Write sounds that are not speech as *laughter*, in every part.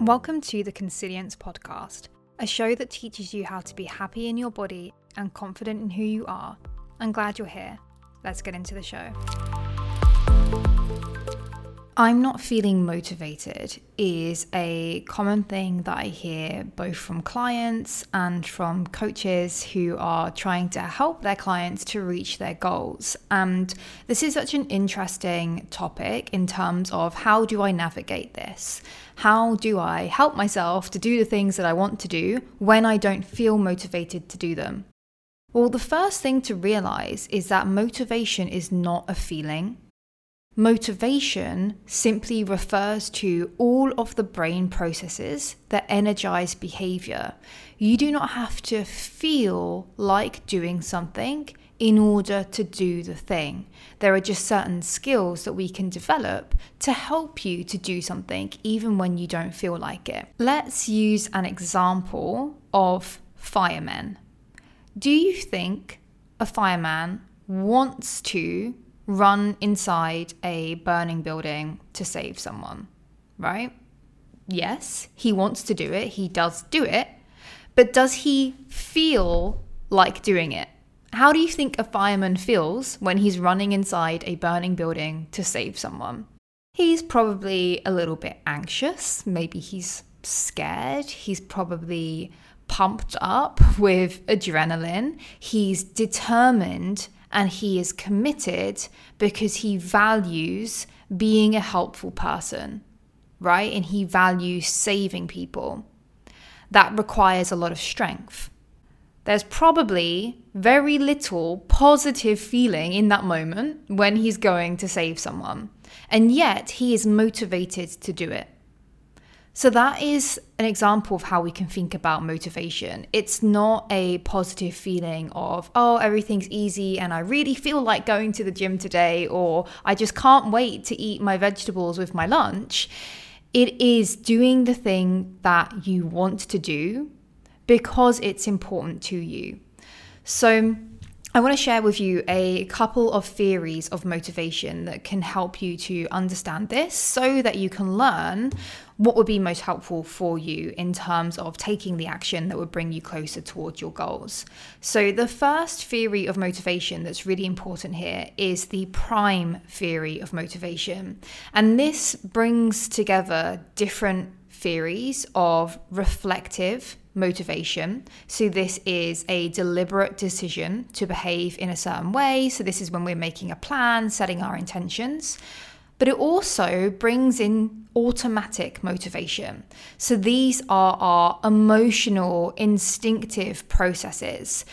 Welcome to the Consilience Podcast, a show that teaches you how to be happy in your body and confident in who you are. I'm glad you're here. Let's get into the show. I'm not feeling motivated is a common thing that I hear both from clients and from coaches who are trying to help their clients to reach their goals. And this is such an interesting topic in terms of how do I navigate this? How do I help myself to do the things that I want to do when I don't feel motivated to do them? Well, the first thing to realize is that motivation is not a feeling. Motivation simply refers to all of the brain processes that energize behavior. You do not have to feel like doing something in order to do the thing. There are just certain skills that we can develop to help you to do something even when you don't feel like it. Let's use an example of firemen. Do you think a fireman wants to run inside a burning building to save someone, right? Yes, he wants to do it, he does do it, but does he feel like doing it? How do you think a fireman feels when he's running inside a burning building to save someone? He's probably a little bit anxious, maybe he's scared, he's probably pumped up *laughs* with adrenaline, he's determined and he is committed because he values being a helpful person, right? And he values saving people. That requires a lot of strength. There's probably very little positive feeling in that moment when he's going to save someone. And yet he is motivated to do it. So, that is an example of how we can think about motivation. It's not a positive feeling of, oh, everything's easy and I really feel like going to the gym today, or I just can't wait to eat my vegetables with my lunch. It is doing the thing that you want to do because it's important to you. So, I want to share with you a couple of theories of motivation that can help you to understand this so that you can learn what would be most helpful for you in terms of taking the action that would bring you closer towards your goals. So, the first theory of motivation that's really important here is the prime theory of motivation. And this brings together different theories of reflective motivation. So, this is a deliberate decision to behave in a certain way. So, this is when we're making a plan, setting our intentions. But it also brings in automatic motivation. So, these are our emotional, instinctive processes.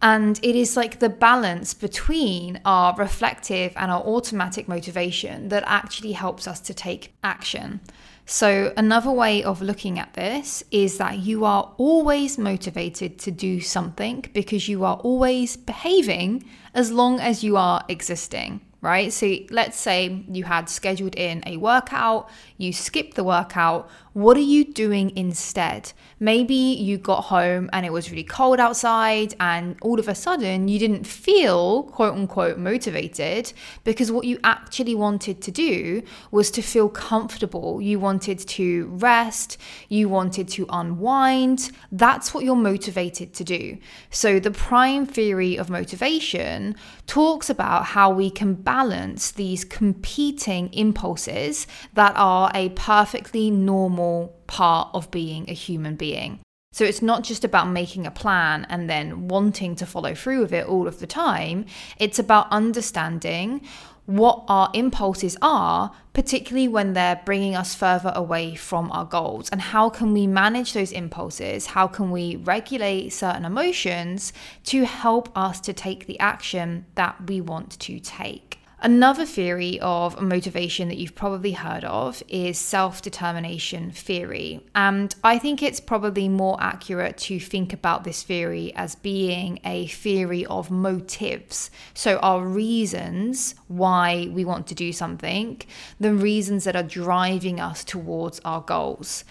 And it is like the balance between our reflective and our automatic motivation that actually helps us to take action. So, another way of looking at this is that you are always motivated to do something because you are always behaving as long as you are existing right? So let's say you had scheduled in a workout, you skipped the workout. What are you doing instead? Maybe you got home and it was really cold outside, and all of a sudden you didn't feel quote unquote motivated because what you actually wanted to do was to feel comfortable. You wanted to rest, you wanted to unwind. That's what you're motivated to do. So, the prime theory of motivation talks about how we can balance these competing impulses that are a perfectly normal part of being a human being. So it's not just about making a plan and then wanting to follow through with it all of the time. It's about understanding what our impulses are, particularly when they're bringing us further away from our goals. And how can we manage those impulses? How can we regulate certain emotions to help us to take the action that we want to take? Another theory of motivation that you've probably heard of is self determination theory. And I think it's probably more accurate to think about this theory as being a theory of motives. So, our reasons why we want to do something, the reasons that are driving us towards our goals.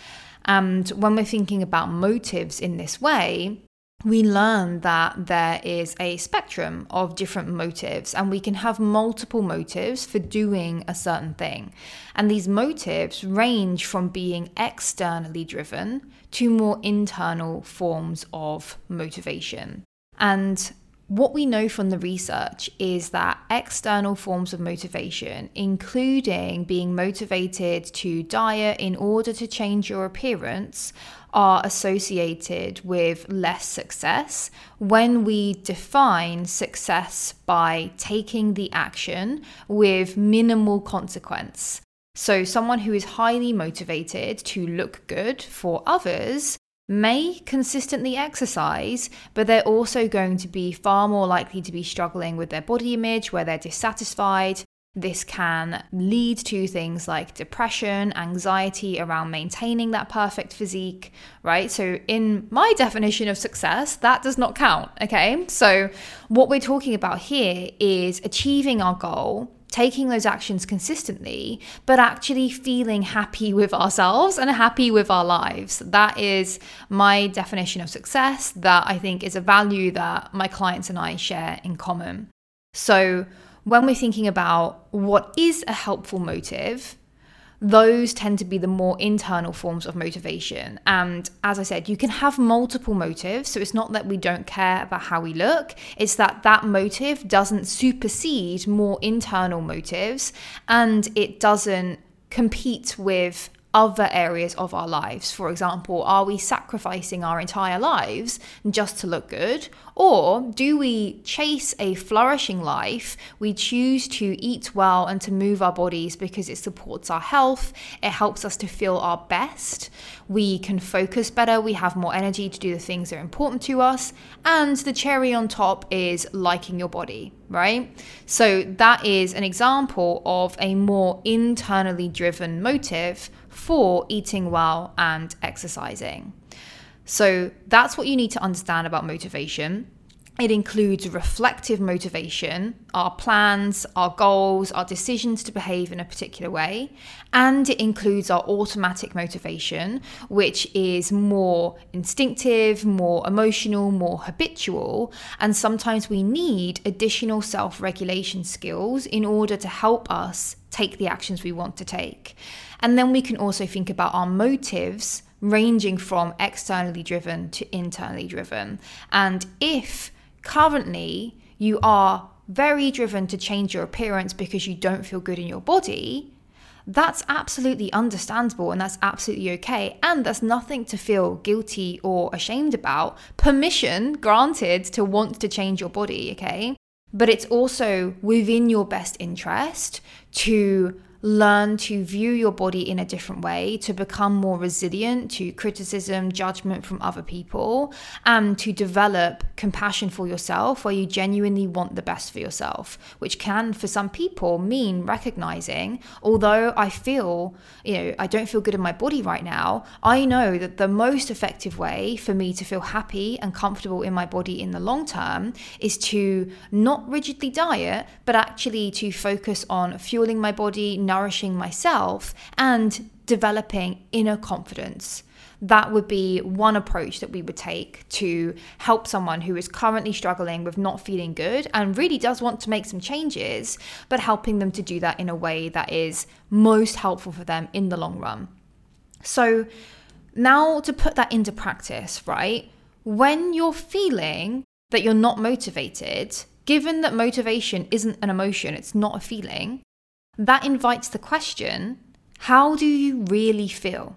And when we're thinking about motives in this way, we learn that there is a spectrum of different motives, and we can have multiple motives for doing a certain thing. And these motives range from being externally driven to more internal forms of motivation. And what we know from the research is that external forms of motivation, including being motivated to diet in order to change your appearance, are associated with less success when we define success by taking the action with minimal consequence. So, someone who is highly motivated to look good for others may consistently exercise, but they're also going to be far more likely to be struggling with their body image, where they're dissatisfied, this can lead to things like depression, anxiety around maintaining that perfect physique, right? So, in my definition of success, that does not count, okay? So, what we're talking about here is achieving our goal taking those actions consistently, but actually feeling happy with ourselves and happy with our lives. That is my definition of success, that I think is a value that my clients and I share in common. So, when we're thinking about what is a helpful motive, those tend to be the more internal forms of motivation. And as I said, you can have multiple motives. So it's not that we don't care about how we look, it's that that motive doesn't supersede more internal motives and it doesn't compete with other areas of our lives. For example, are we sacrificing our entire lives just to look good? Or do we chase a flourishing life? We choose to eat well and to move our bodies because it supports our health, it helps us to feel our best. We can focus better, we have more energy to do the things that are important to us, and the cherry on top is liking your body, right? So, that is an example of a more internally driven motive for eating well and exercising. So that's what you need to understand about motivation. It includes reflective motivation, our plans, our goals, our decisions to behave in a particular way. And it includes our automatic motivation, which is more instinctive, more emotional, more habitual. And sometimes we need additional self regulation skills in order to help us take the actions we want to take. And then we can also think about our motives ranging from externally driven to internally driven. And if currently you are very driven to change your appearance because you don't feel good in your body, that's absolutely understandable and that's absolutely okay. And there's nothing to feel guilty or ashamed about. Permission granted to want to change your body, okay? But it's also within your best interest to learn to view your body in a different way, to become more resilient to criticism, judgment from other people, and to develop compassion for yourself where you genuinely want the best for yourself, which can, for some people, mean recognizing, although I feel, you know, I don't feel good in my body right now, I know that the most effective way for me to feel happy and comfortable in my body in the long term is to not rigidly diet, but actually to focus on fueling my body, nourishing myself and developing inner confidence. That would be one approach that we would take to help someone who is currently struggling with not feeling good and really does want to make some changes, but helping them to do that in a way that is most helpful for them in the long run. So, now to put that into practice, right? When you're feeling that you're not motivated, given that motivation isn't an emotion, it's not a feeling, that invites the question how do you really feel?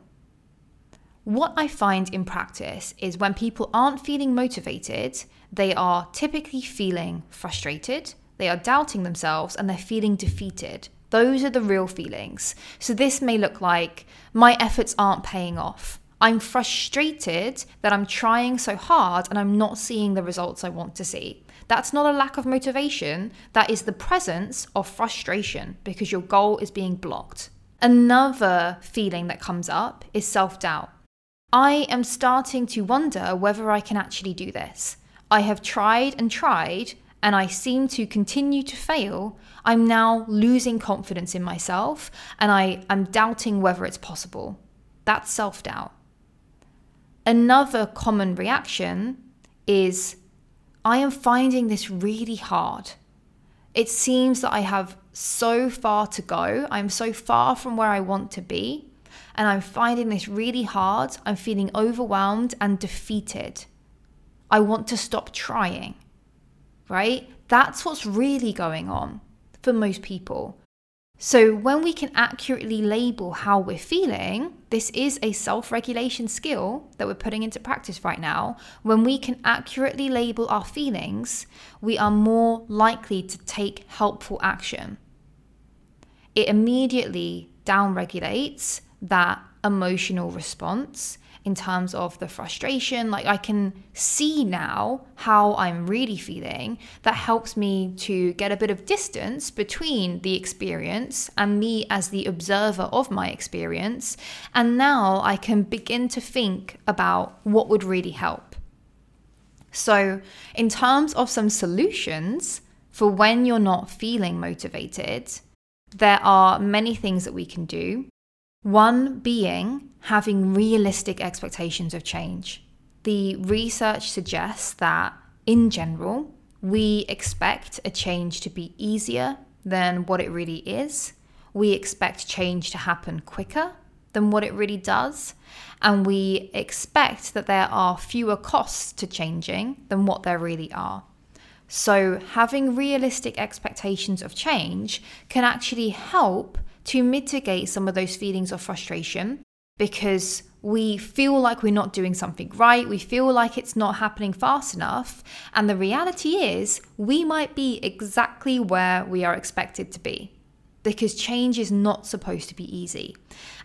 What I find in practice is when people aren't feeling motivated, they are typically feeling frustrated, they are doubting themselves, and they're feeling defeated. Those are the real feelings. So, this may look like my efforts aren't paying off. I'm frustrated that I'm trying so hard and I'm not seeing the results I want to see. That's not a lack of motivation, that is the presence of frustration because your goal is being blocked. Another feeling that comes up is self doubt. I am starting to wonder whether I can actually do this. I have tried and tried, and I seem to continue to fail. I'm now losing confidence in myself, and I am doubting whether it's possible. That's self doubt. Another common reaction is I am finding this really hard. It seems that I have so far to go. I'm so far from where I want to be. And I'm finding this really hard. I'm feeling overwhelmed and defeated. I want to stop trying, right? That's what's really going on for most people. So, when we can accurately label how we're feeling, this is a self regulation skill that we're putting into practice right now. When we can accurately label our feelings, we are more likely to take helpful action. It immediately downregulates that emotional response in terms of the frustration. Like I can see now how I'm really feeling. That helps me to get a bit of distance between the experience and me as the observer of my experience. And now I can begin to think about what would really help. So, in terms of some solutions for when you're not feeling motivated, there are many things that we can do. One being having realistic expectations of change. The research suggests that, in general, we expect a change to be easier than what it really is. We expect change to happen quicker than what it really does. And we expect that there are fewer costs to changing than what there really are. So, having realistic expectations of change can actually help to mitigate some of those feelings of frustration because we feel like we're not doing something right, we feel like it's not happening fast enough, and the reality is we might be exactly where we are expected to be because change is not supposed to be easy.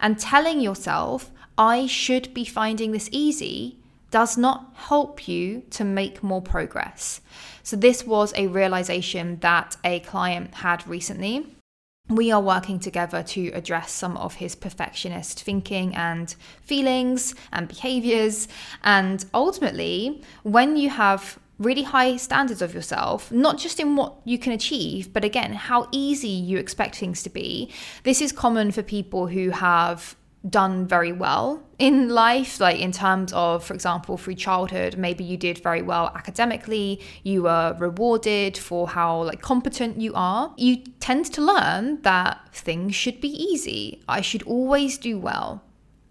And telling yourself, I should be finding this easy, does not help you to make more progress. So, this was a realization that a client had recently we are working together to address some of his perfectionist thinking and feelings and behaviors. And ultimately, when you have really high standards of yourself, not just in what you can achieve, but again, how easy you expect things to be, this is common for people who have done very well in life like in terms of for example through childhood maybe you did very well academically you were rewarded for how like competent you are. You tend to learn that things should be easy. I should always do well.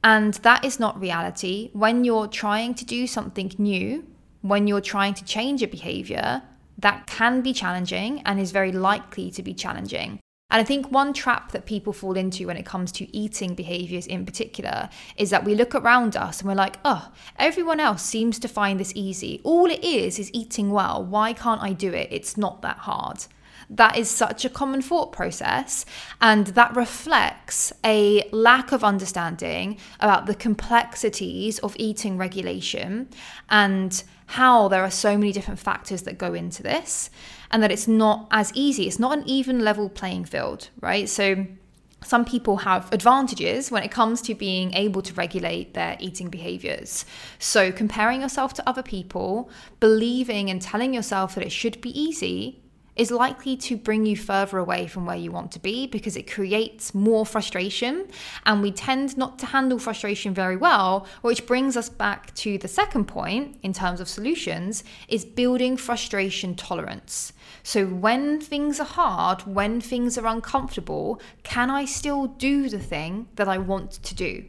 And that is not reality. When you're trying to do something new when you're trying to change a behavior that can be challenging and is very likely to be challenging and I think one trap that people fall into when it comes to eating behaviors in particular is that we look around us and we're like, oh, everyone else seems to find this easy. All it is is eating well. Why can't I do it? It's not that hard. That is such a common thought process, and that reflects a lack of understanding about the complexities of eating regulation and how there are so many different factors that go into this and that it's not as easy. It's not an even level playing field, right? So some people have advantages when it comes to being able to regulate their eating behaviors. So, comparing yourself to other people, believing and telling yourself that it should be easy is likely to bring you further away from where you want to be because it creates more frustration. And we tend not to handle frustration very well, which brings us back to the second point in terms of solutions is building frustration tolerance. So when things are hard, when things are uncomfortable, can I still do the thing that I want to do?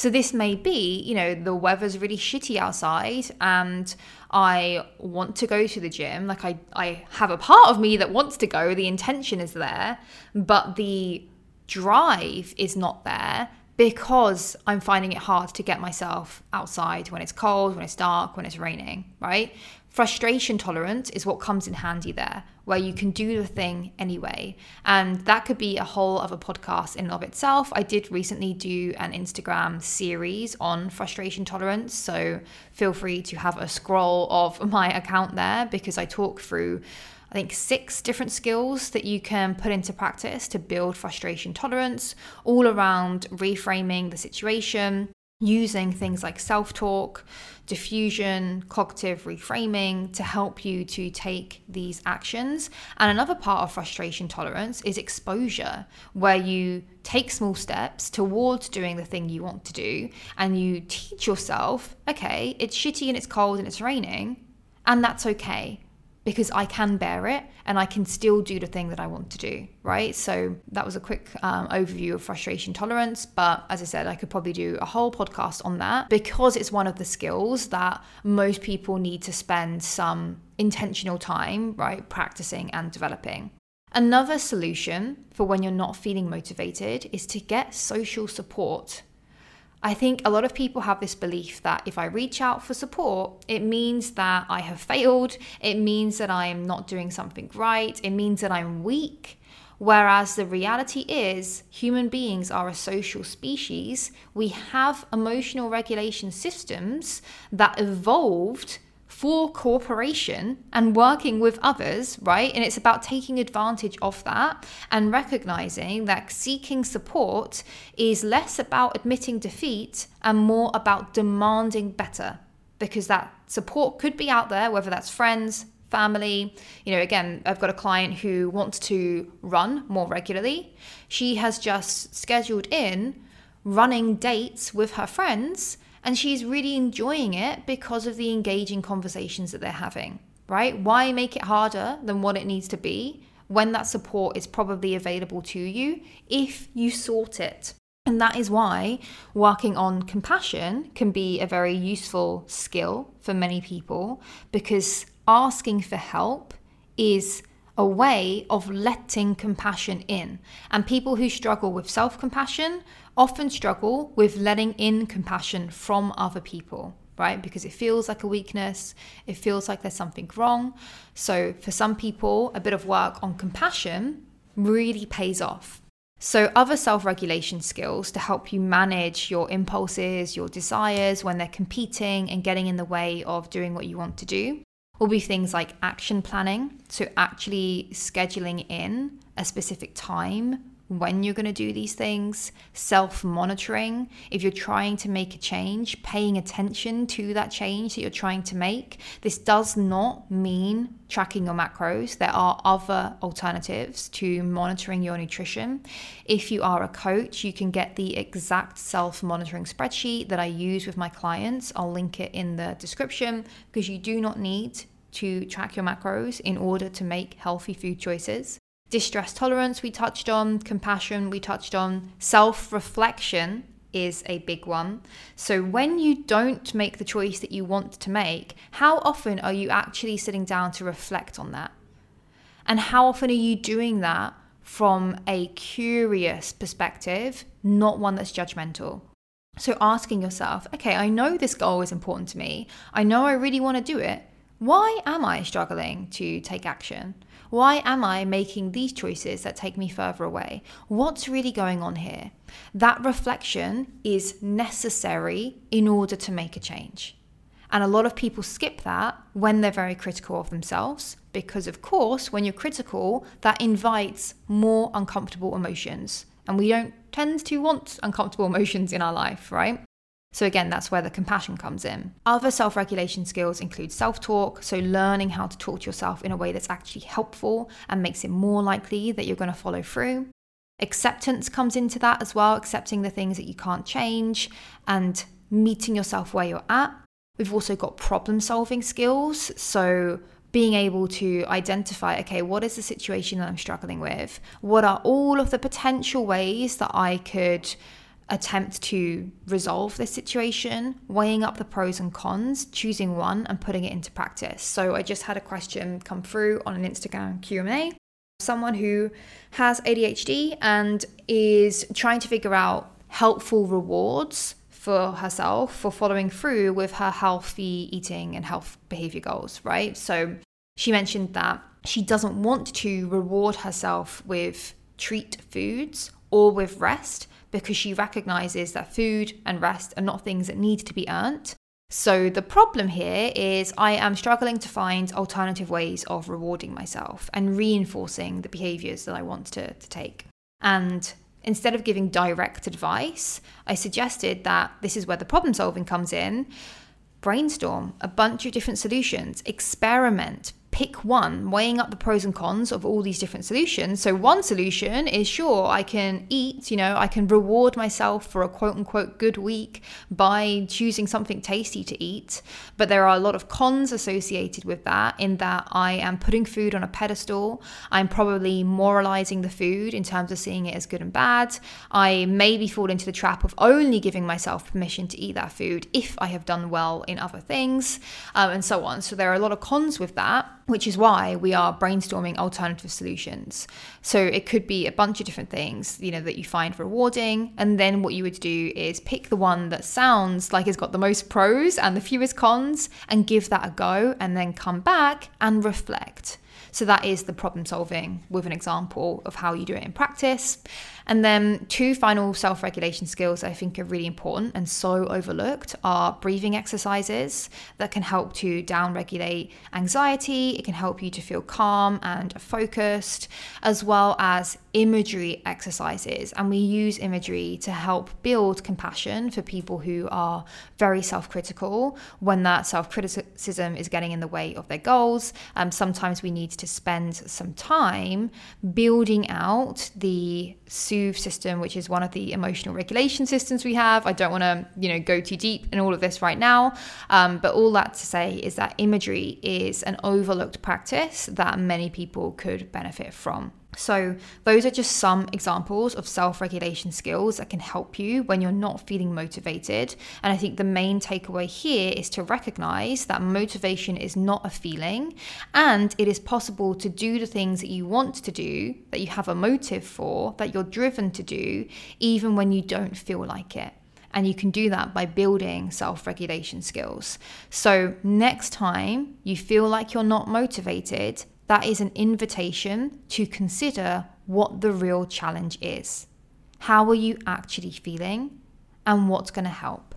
So this may be, you know, the weather's really shitty outside and I want to go to the gym. Like I, I have a part of me that wants to go, the intention is there, but the drive is not there because I'm finding it hard to get myself outside when it's cold, when it's dark, when it's raining, right? Frustration tolerance is what comes in handy there, where you can do the thing anyway. And that could be a whole other podcast in and of itself. I did recently do an Instagram series on frustration tolerance. So feel free to have a scroll of *laughs* my account there because I talk through I think, six different skills that you can put into practice to build frustration tolerance, all around reframing the situation, using things like self talk, diffusion, cognitive reframing to help you to take these actions. And another part of frustration tolerance is exposure, where you take small steps towards doing the thing you want to do and you teach yourself, okay, it's shitty and it's cold and it's raining. And that's okay because I can bear it and I can still do the thing that I want to do, right? So that was a quick um, overview of frustration tolerance. But as I said, I could probably do a whole podcast on that because it's one of the skills that most people need to spend some intentional time, right, practicing and developing. Another solution for when you're not feeling motivated is to get social support I think a lot of people have this belief that if I reach out for support, it means that I have failed, it means that I am not doing something right, it means that I'm weak. Whereas the reality is, human beings are a social species. We have emotional regulation systems that evolved for cooperation and working with others, right? And it's about taking advantage of that and recognizing that seeking support is less about admitting defeat and more about demanding better because that support could be out there, whether that's friends, family. You know, again, I've got a client who wants to run more regularly. She has just scheduled in running dates with her friends and she's really enjoying it because of the engaging conversations that they're having, right? Why make it harder than what it needs to be when that support is probably available to you if you sort it? And that is why working on compassion can be a very useful skill for many people because asking for help is a way of letting compassion in. And people who struggle with self compassion often struggle with letting in compassion from other people, right? Because it feels like a weakness, it feels like there's something wrong. So, for some people, a bit of work on compassion really pays off. So, other self regulation skills to help you manage your impulses, your desires when they're competing and getting in the way of doing what you want to do will be things like action planning. So, actually scheduling in a specific time when you're going to do these things, self monitoring. If you're trying to make a change, paying attention to that change that you're trying to make. This does not mean tracking your macros. There are other alternatives to monitoring your nutrition. If you are a coach, you can get the exact self monitoring spreadsheet that I use with my clients. I'll link it in the description because you do not need to track your macros in order to make healthy food choices. Distress tolerance, we touched on, compassion, we touched on, self reflection is a big one. So, when you don't make the choice that you want to make, how often are you actually sitting down to reflect on that? And how often are you doing that from a curious perspective, not one that's judgmental? So, asking yourself, okay, I know this goal is important to me. I know I really want to do it. Why am I struggling to take action? Why am I making these choices that take me further away? What's really going on here? That reflection is necessary in order to make a change. And a lot of people skip that when they're very critical of themselves, because of course, when you're critical, that invites more uncomfortable emotions. And we don't tend to want uncomfortable *laughs* emotions in our life, right? So, again, that's where the compassion comes in. Other self regulation skills include self talk, so learning how to talk to yourself in a way that's actually helpful and makes it more likely that you're going to follow through. Acceptance comes into that as well, accepting the things that you can't change and meeting yourself where you're at. We've also got problem solving skills, so being able to identify okay, what is the situation that I'm struggling with? What are all of the potential ways that I could attempt to resolve this situation, weighing up the pros and cons, choosing one and putting it into practice. So I just had a question come through on an Instagram Q&A. Someone who has ADHD and is trying to figure out helpful rewards for herself for following through with her healthy eating and health behavior goals, right? So she mentioned that she doesn't want to reward herself with treat foods or with rest because she recognizes that food and rest are not things that need to be earned. So, the problem here is I am struggling to find alternative ways of rewarding myself and reinforcing the behaviors that I want to, to take. And instead of giving direct advice, I suggested that this is where the problem solving comes in. Brainstorm a bunch of different solutions, experiment, pick one, weighing up the pros and cons of all these different solutions. So, one solution is sure, I can eat, you know, I can reward myself for a quote unquote good week by choosing something tasty to eat. But there are a lot of cons associated with that, in that I am putting food on a pedestal. I'm probably moralizing the food in terms of seeing it as good and bad. I maybe fall into the trap of only giving myself permission to eat that food if I have done well in other things, um, and so on. So, there are a lot of cons with that which is why we are brainstorming alternative solutions. So it could be a bunch of different things, you know, that you find rewarding, and then what you would do is pick the one that sounds like it's got the most pros and the fewest cons and give that a go and then come back and reflect. So that is the problem solving with an example of how you do it in practice. And then two final self regulation skills I think are really important and so overlooked are breathing exercises that can help to down regulate anxiety. It can help you to feel calm and focused, as well as imagery exercises. And we use imagery to help build compassion for people who are very self critical when that self criticism is getting in the way of their goals. Um, sometimes we need to spend some time building out the soothe system, which is one of the emotional regulation systems we have. I don't want to, you know, go too deep in all of this right now, um, but all that to say is that imagery is an overlooked practice that many people could benefit from. So, those are just some examples of self regulation skills that can help you when you're not feeling motivated. And I think the main takeaway here is to recognize that motivation is not a feeling and it is possible to do the things that you want to do, that you have a motive for, that you're driven to do, even when you don't feel like it. And you can do that by building self regulation skills. So, next time you feel like you're not motivated, that is an invitation to consider what the real challenge is. How are you actually feeling? And what's going to help?